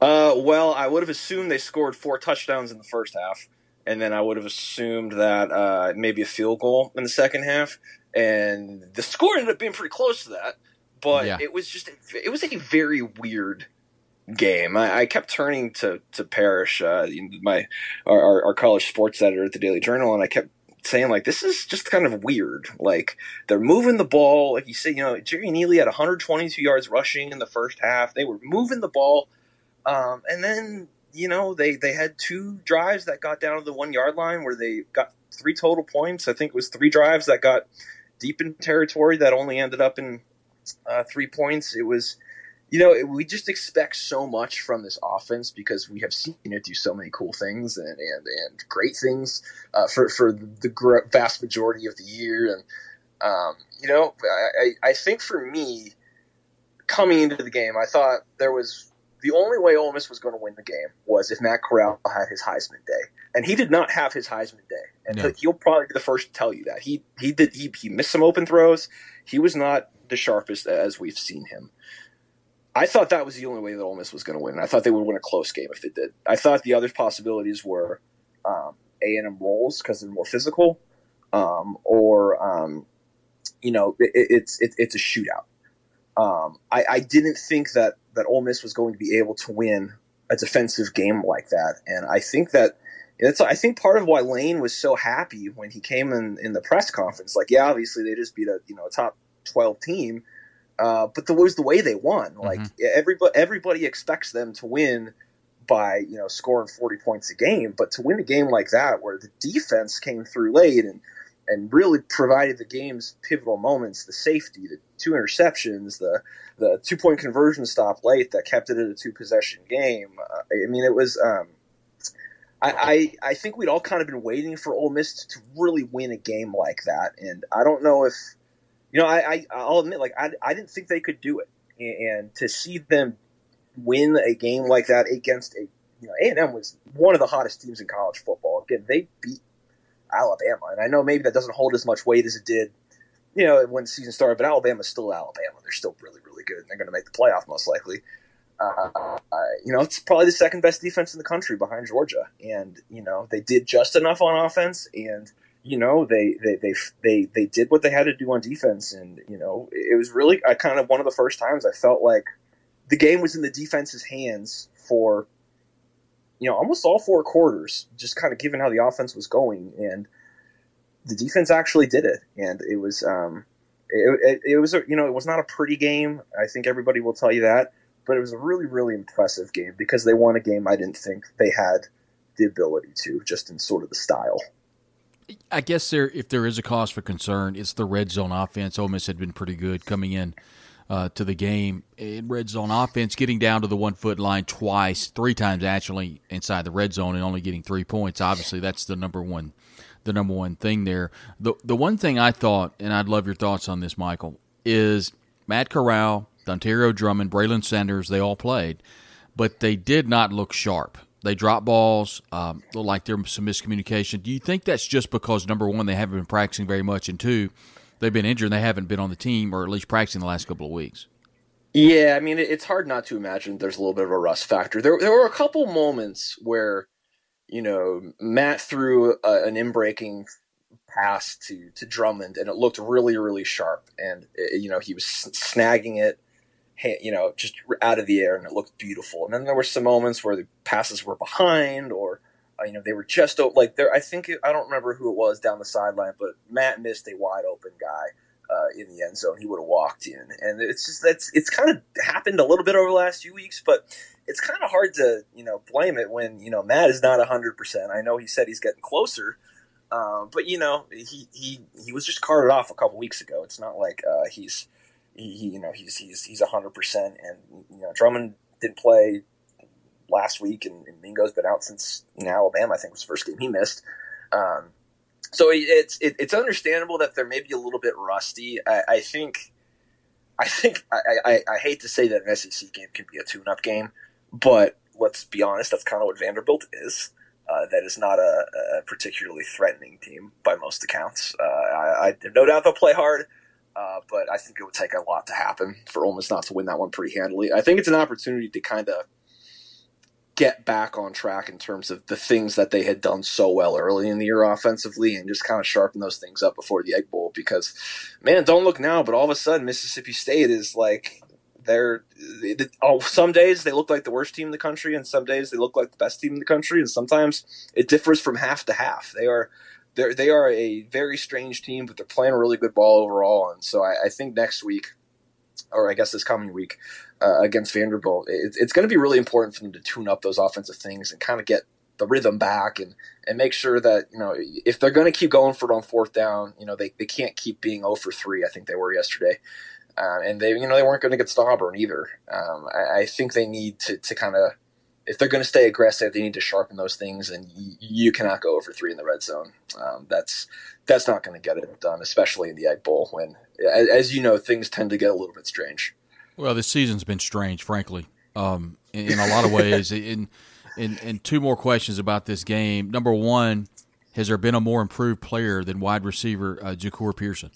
Uh, well, I would have assumed they scored four touchdowns in the first half, and then I would have assumed that uh, maybe a field goal in the second half, and the score ended up being pretty close to that. But Yeah. it was just it was a very weird game. I, I kept turning to to Parrish, uh, my our, our, college sports editor at the Daily Journal, and I kept saying like this is just kind of weird. Like they're moving the ball, like you say, you know, Jerrion Ealy had 122 yards rushing in the first half. They were moving the ball, um, and then you know they they had two drives that got down to the one yard line where they got three total points. I think it was three drives that got deep in territory that only ended up in uh, three points. It was you know, we just expect so much from this offense because we have seen it do so many cool things and and, and great things uh, for for the vast majority of the year. And um, you know, I I think for me, coming into the game, I thought there was the only way Ole Miss was going to win the game was if Matt Corral had his Heisman day, and he did not have his Heisman day, and No. he'll probably be the first to tell you that he he did he, he missed some open throws. He was not the sharpest as we've seen him. I thought that was the only way that Ole Miss was going to win. and I thought they would win a close game if it did. I thought the other possibilities were um, A and M rolls because they're more physical, um, or um, you know, it, it's it, it's a shootout. Um, I, I didn't think that that Ole Miss was going to be able to win a defensive game like that, and I think that it's I think part of why Lane was so happy when he came in in the press conference. Like, yeah, obviously they just beat a you know a top twelve team, uh, but the was the way they won. Like everybody everybody expects them to win by you know scoring 40 points a game but to win a game like that where the defense came through late and and really provided the game's pivotal moments the safety the two interceptions the the two point conversion stop late that kept it at a two possession game. Uh, i mean it was um I, I I think we'd all kind of been waiting for Ole Miss to really win a game like that, and I don't know if you know I, I I'll admit like I, I didn't think they could do it, and, to see them win a game like that against a you know A and M was one of the hottest teams in college football. Again, they beat Alabama, and I know maybe that doesn't hold as much weight as it did, you know, when the season started. But Alabama's still Alabama; they're still really really good, and they're going to make the playoff most likely. Uh, uh, you know, it's probably the second best defense in the country behind Georgia, and you know they did just enough on offense, and you know they they they they, they did what they had to do on defense, and you know it was really I kind of one of the first times I felt like the game was in the defense's hands for you know almost all four quarters, just kind of given how the offense was going, and the defense actually did it, and it was um, it, it, it was a, you know it was not a pretty game. I think everybody will tell you that, but it was a really really impressive game because they won a game I didn't think they had the ability to, just in sort of the style. I guess there, if there is a cause for concern, it's the red zone offense. Ole Miss had been pretty good coming in uh, to the game. In red zone offense, getting down to the one foot line twice, three times actually inside the red zone, and only getting three points. Obviously, that's the number one, the number one thing there. The the one thing I thought, and I'd love your thoughts on this, Michael, is Matt Corral, Dontario Drummond, Braylon Sanders. They all played, but they did not look sharp. They drop balls, um, look like there was some miscommunication. Do you think that's just because number one, they haven't been practicing very much, and two, they've been injured and they haven't been on the team or at least practicing the last couple of weeks? Yeah, I mean, it's hard not to imagine there's a little bit of a rust factor. There, there were a couple moments where, you know, Matt threw a, an in-breaking pass to to Drummond, and it looked really, really sharp. And uh, you know, he was snagging it, you know, just out of the air, and it looked beautiful. And then there were some moments where the passes were behind, or you know, they were just like there. I think I don't remember who it was down the sideline, but Matt missed a wide open guy uh, in the end zone, he would have walked in. And it's just that's it's kind of happened a little bit over the last few weeks, but it's kind of hard to you know blame it when you know Matt is not hundred percent. I know he said he's getting closer, uh, but you know he he he was just carted off a couple weeks ago. It's not like uh, he's he, he you know he's he's he's hundred percent, and you know Drummond didn't play last week, and, and Mingo's been out since in Alabama. I think was the first game he missed. Um, so it's it, it's understandable that they're maybe a little bit rusty. I, I think I think I, I, I hate to say that an SEC game can be a tune-up game, but let's be honest, that's kind of what Vanderbilt is. Uh, that is not a, a particularly threatening team by most accounts. Uh, I, I no doubt they'll play hard, uh, but I think it would take a lot to happen for Ole Miss not to win that one pretty handily. I think it's an opportunity to kind of get back on track in terms of the things that they had done so well early in the year offensively and just kind of sharpen those things up before the Egg Bowl because, man, don't look now, but all of a sudden Mississippi State is like they're oh, some days they look like the worst team in the country, and some days they look like the best team in the country, and sometimes it differs from half to half. They are they they are a very strange team, but they're playing really good ball overall, and so I, I think next week, or I guess this coming week, uh, against Vanderbilt, it, it's going to be really important for them to tune up those offensive things and kind of get the rhythm back and and make sure that you know if they're going to keep going for it on fourth down, you know they, they can't keep being 0 for three. I think they were yesterday. Um, and they, you know, they weren't going to get stubborn either. Um, I, I, think they need to, to kind of, if they're going to stay aggressive, they need to sharpen those things, and y- you cannot go over three in the red zone. Um, that's that's not going to get it done, especially in the Egg Bowl when, as, as, you know, things tend to get a little bit strange. Well, this season's been strange, frankly, um, in, in, a lot of ways. in, in in two more questions about this game. Number one, has there been a more improved player than wide receiver uh, Jahcour Pearson?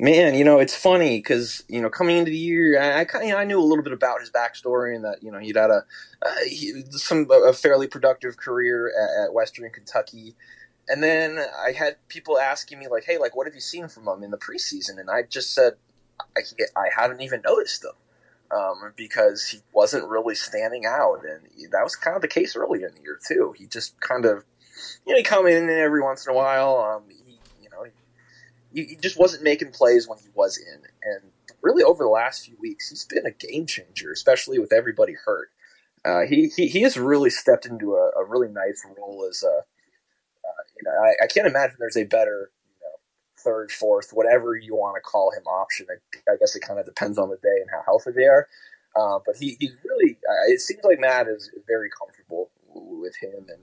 Man, you know it's funny because you know coming into the year, I, I you know, I knew a little bit about his backstory and that you know he'd had a uh, he, some a fairly productive career at, at, Western Kentucky, and then I had people asking me like, "Hey, like what have you seen from him in the preseason?" And I just said I, I hadn't even noticed him um, because he wasn't really standing out, and that was kind of the case early in the year too. He just kind of you know he come in every once in a while. Um, he, you know, he, he just wasn't making plays when he was in. And really, over the last few weeks, he's been a game changer, especially with everybody hurt. Uh, he, he he has really stepped into a, a really nice role as a. Uh, you know, I, I, can't imagine there's a better third, fourth, whatever you want to call him option. I, I guess it kind of depends on the day and how healthy they are. Uh, but he, he's really. Uh, it seems like Matt is very comfortable with him and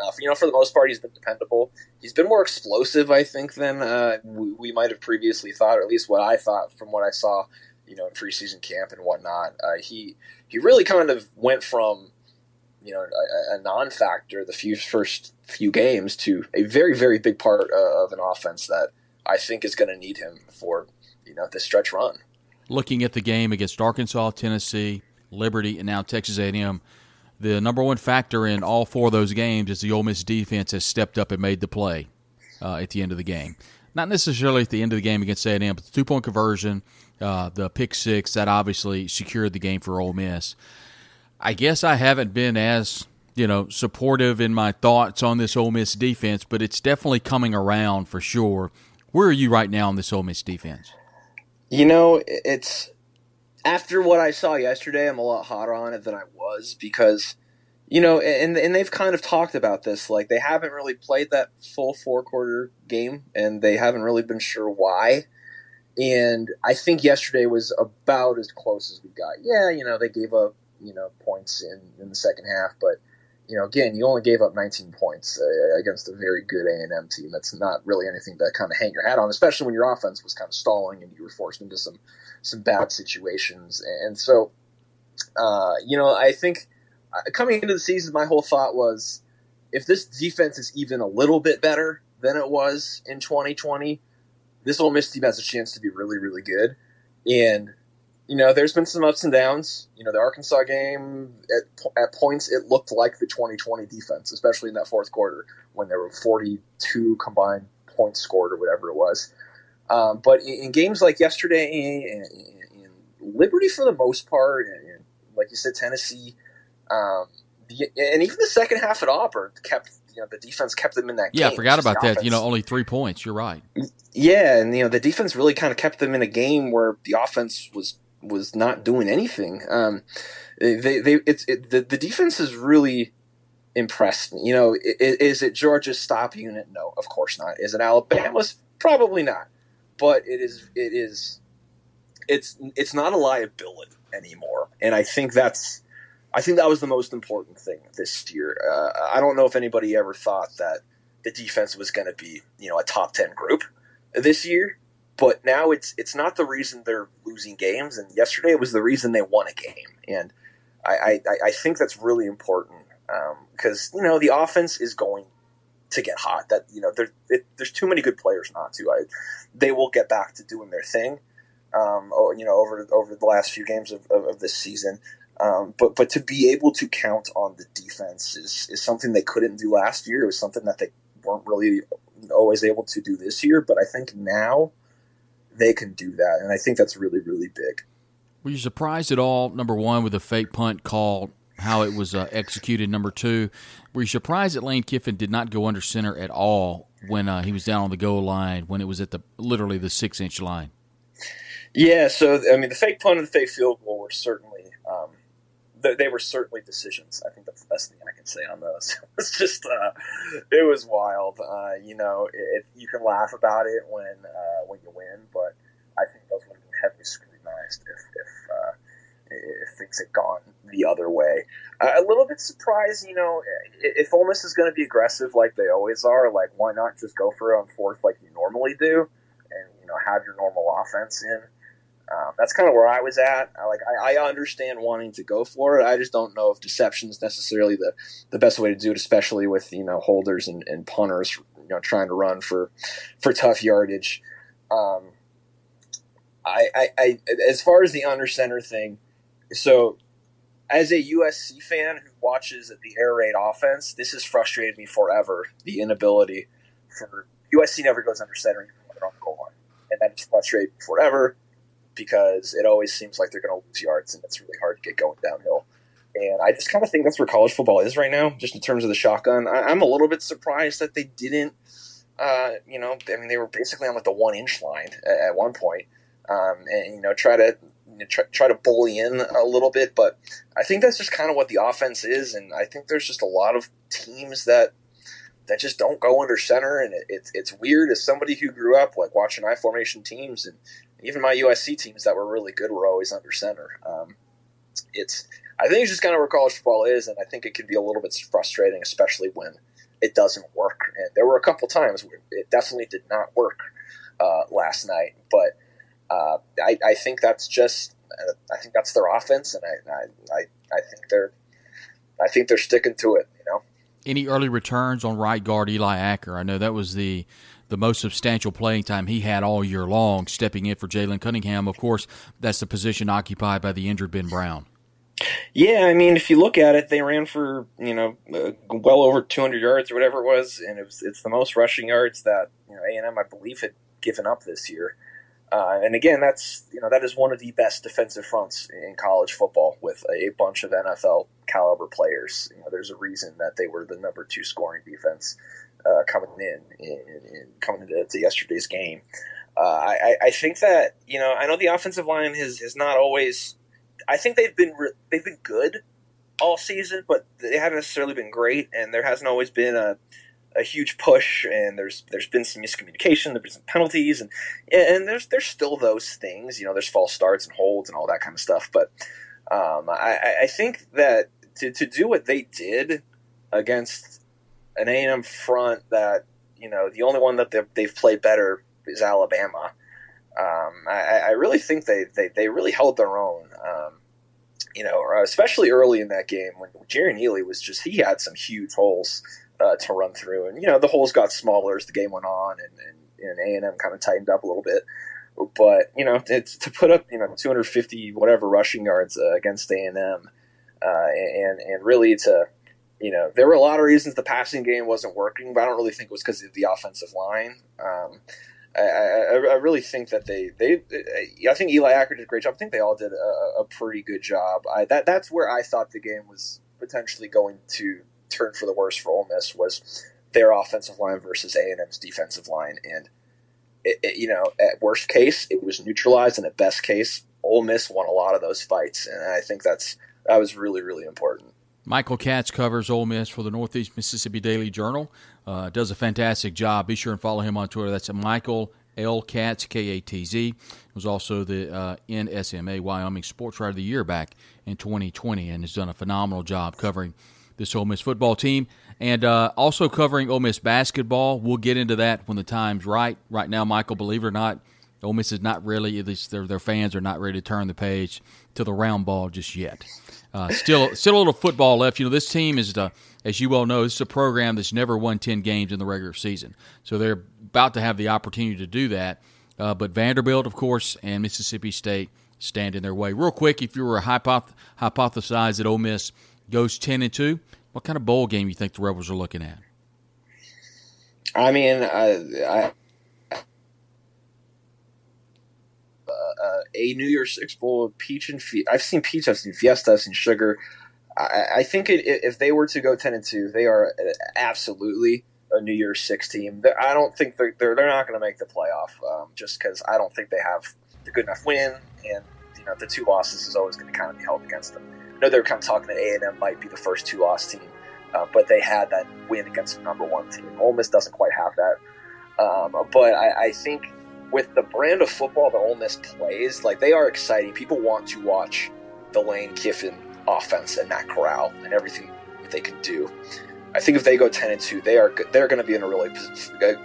uh, for, you know, for the most part, he's been dependable. He's been more explosive, I think, than uh, we, we, might have previously thought, or at least what I thought from what I saw, you know, in preseason camp and whatnot. Uh, he he really kind of went from you know a, a, non-factor the few first few games to a very very big part uh, of an offense that I think is going to need him for you know this stretch run. Looking at the game against Arkansas, Tennessee, Liberty, and now Texas A&M the number one factor in all four of those games is the Ole Miss defense has stepped up and made the play uh, at the end of the game. Not necessarily at the end of the game against A&M, but the two point conversion, uh, the pick six that obviously secured the game for Ole Miss. I guess I haven't been as you know supportive in my thoughts on this Ole Miss defense, but it's definitely coming around for sure. Where are you right now on this Ole Miss defense? You know, it's after what I saw yesterday, I'm a lot hotter on it than I was because, you know, and and they've kind of talked about this. Like they haven't really played that full four quarter game, and they haven't really been sure why. And I think yesterday was about as close as we got. Yeah, you know, they gave up you know points in in the second half, but you know, again, you only gave up 19 points uh, against a very good A&M team. That's not really anything to kind of hang your hat on, especially when your offense was kind of stalling and you were forced into some some bad situations. And so, uh, you know, I think uh, coming into the season, my whole thought was if this defense is even a little bit better than it was in 2020, this Ole Miss team has a chance to be really, really good. And you know, there's been some ups and downs. You know, the Arkansas game at, at points it looked like the 2020 defense, especially in that fourth quarter when there were 42 combined points scored or whatever it was. Um, but in, in, games like yesterday and, Liberty, for the most part, and, like you said, Tennessee, um, the, and even the second half at Auburn kept you know the defense kept them in that. Yeah, game. I forgot about that. You know, only three points. You're right. Yeah, and you know the defense really kind of kept them in a game where the offense was was not doing anything. Um, they they it's it, the the defense has really impressed me. You know, is, is it Georgia's stop unit? No, of course not. Is it Alabama's? Probably not but it is it is it's it's not a liability anymore, and I think that's I think that was the most important thing this year. Uh, I don't know if anybody ever thought that the defense was going to be you know a top ten group this year, but now it's it's not the reason they're losing games, and yesterday it was the reason they won a game, and I I, I think that's really important because um, you know the offense is going to get hot. That you know, there, there's too many good players not to. I, they will get back to doing their thing. Um, you know, over over the last few games of, of, of this season. Um, but but to be able to count on the defense is, is something they couldn't do last year. It was something that they weren't really always able to do this year. But I think now they can do that, and I think that's really really big. Were you surprised at all? Number one, with the fake punt call, how it was uh, executed. Number two, were you surprised that Lane Kiffin did not go under center at all when uh, he was down on the goal line when it was at the literally the six inch line? Yeah, so I mean, the fake punt and the fake field goal were certainly um, they were certainly decisions. I think that's the best thing I can say on those. it's just uh, it was wild. Uh, you know, it, you can laugh about it when uh, when you win, but I think those would have been heavily scrutinized if if, uh, if things had gone the other way. A little bit surprised, you know, if Ole Miss is going to be aggressive like they always are, like why not just go for it on fourth like you normally do, and you know have your normal offense in. Um, that's kind of where I was at. I, like I, I, understand wanting to go for it. I just don't know if deception is necessarily the, the best way to do it, especially with you know holders and, and punters, you know, trying to run for for tough yardage. Um, I, I, I, as far as the under center thing, so as a USC fan who watches the air raid offense, this has frustrated me forever. The inability for USC never goes under center even when they're on the goal line, and that has frustrated me forever because it always seems like they're going to lose yards and it's really hard to get going downhill. And I just kind of think that's where college football is right now, just in terms of the shotgun. I, am a little bit surprised that they didn't, uh, you know, I mean, they were basically on like the one inch line at, at one point, um, and you know, try to try, try to bully in a little bit. But I think that's just kind of what the offense is, and I think there's just a lot of teams that that just don't go under center, and it, it's weird as somebody who grew up like watching I formation teams and even my USC teams that were really good were always under center. Um, it's I think it's just kind of where college football is, and I think it can be a little bit frustrating, especially when it doesn't work. And there were a couple times where it definitely did not work uh, last night, but uh, I, I, think that's just uh, I think that's their offense, and I, I, I think they're I think they're sticking to it. You know. Any early returns on right guard Eli Acker? I know that was the the most substantial playing time he had all year long, stepping in for Jalen Cunningham. Of course, that's the position occupied by the injured Ben Brown. Yeah, I mean, if you look at it, they ran for you know uh, well over 200 yards or whatever it was, and it was, it's the most rushing yards that you know A and M, I believe, had given up this year. Uh, and again, that's you know that is one of the best defensive fronts in college football with a bunch of NFL caliber players. You know, there's a reason that they were the number two scoring defense uh, coming in, in coming into yesterday's game. Uh, I, I think that you know I know the offensive line has, has not always. I think they've been re- they've been good all season, but they haven't necessarily been great, and there hasn't always been a a huge push, and there's there's been some miscommunication, there's been some penalties, and and there's there's still those things, you know, there's false starts and holds and all that kind of stuff. But um, I, I think that to, to do what they did against an A and M front that you know the only one that they've played better is Alabama. Um, I, I, really think they, they, they really held their own. Um, you know, especially early in that game when Jerrion Ealy was just he had some huge holes uh, to run through, and you know the holes got smaller as the game went on, and and A and M kind of tightened up a little bit. But you know, to, to put up you know 250 whatever rushing yards uh, against A and M, uh, and and really to you know, there were a lot of reasons the passing game wasn't working, but I don't really think it was because of the offensive line. Um, I, I, I, really think that they, they, I think Eli Acker did a great job. I think they all did a, a pretty good job. I, that, that's where I thought the game was potentially going to turn for the worse for Ole Miss was their offensive line versus A and M's defensive line, and it, it, you know, at worst case, it was neutralized, and at best case, Ole Miss won a lot of those fights, and I think that's that was really really important. Michael Katz covers Ole Miss for the Northeast Mississippi Daily Journal. Uh, does a fantastic job. Be sure and follow him on Twitter. That's Michael L. Katz, K A T Z. Was also the uh, NSMA Wyoming Sports Writer of the Year back in 2020 and has done a phenomenal job covering this Ole Miss football team and uh, also covering Ole Miss basketball. We'll get into that when the time's right. Right now, Michael, believe it or not, Ole Miss is not really, at least their, their fans are not ready to turn the page to the round ball just yet. Uh, still, still a little football left. You know, this team is, uh, as you well know, this is a program that's never won ten games in the regular season. So they're about to have the opportunity to do that. Uh, but Vanderbilt, of course, and Mississippi State stand in their way. Real quick, if you were hypoth- hypothesize that Ole Miss goes ten and two, what kind of bowl game you think the Rebels are looking at? I mean, I, uh, a New Year's Six bowl of peach and Fiesta. I've seen peach, I've seen Fiesta, I've seen sugar. I, I think it, if they were to go ten and two, they are absolutely a New Year's Six team. I don't think they're they're, they're not going to make the playoff um, just because I don't think they have the good enough win, and you know the two losses is always going to kind of be held against them. I know they're kind of talking that A and M might be the first two loss team, uh, but they had that win against the number one team. Ole Miss doesn't quite have that, um, but I, I think with the brand of football that Ole Miss plays, like they are exciting. People want to watch the Lane Kiffin offense and Matt Corral and everything they can do. I think if they go ten and two, they are they're going to be in a really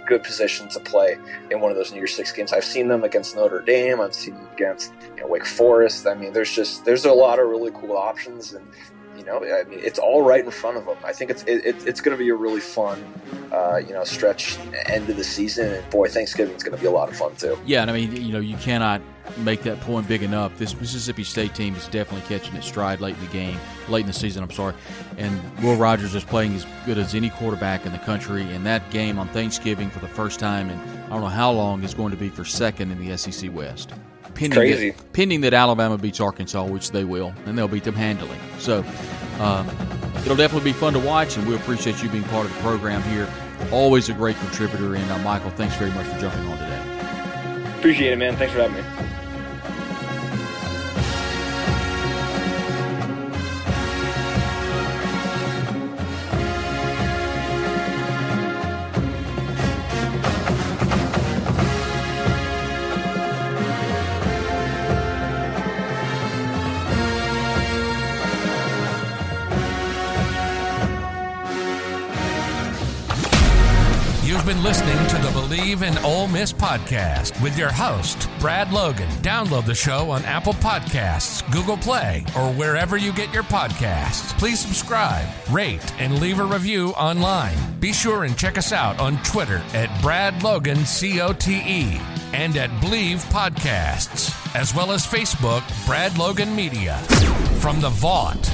good position to play in one of those New Year's Six games. I've seen them against Notre Dame. I've seen them against you know, Wake Forest. I mean, there's just there's a lot of really cool options, and you know, I mean, it's all right in front of them. I think it's it, it's going to be a really fun, uh, you know, stretch end of the season. And boy, Thanksgiving is going to be a lot of fun too. Yeah, and I mean, you know, you cannot make that point big enough. This Mississippi State team is definitely catching its stride late in the game, late in the season. I'm sorry, and Will Rogers is playing as good as any quarterback in the country. And that game on Thanksgiving for the first time, and I don't know how long, is going to be for second in the SEC West pending Crazy. that, pending that Alabama beats Arkansas, which they will, and they'll beat them handily. So um, it'll definitely be fun to watch, and we appreciate you being part of the program here. Always a great contributor, and uh, Michael, thanks very much for jumping on today. Appreciate it, man. Thanks for having me. Bleav in Ole Miss podcast with your host, Brad Logan. Download the show on Apple Podcasts, Google Play, or wherever you get your podcasts. Please subscribe, rate, and leave a review online. Be sure and check us out on Twitter at Brad Logan COTE and at Bleav Podcasts, as well as Facebook, Brad Logan Media. From the Vaught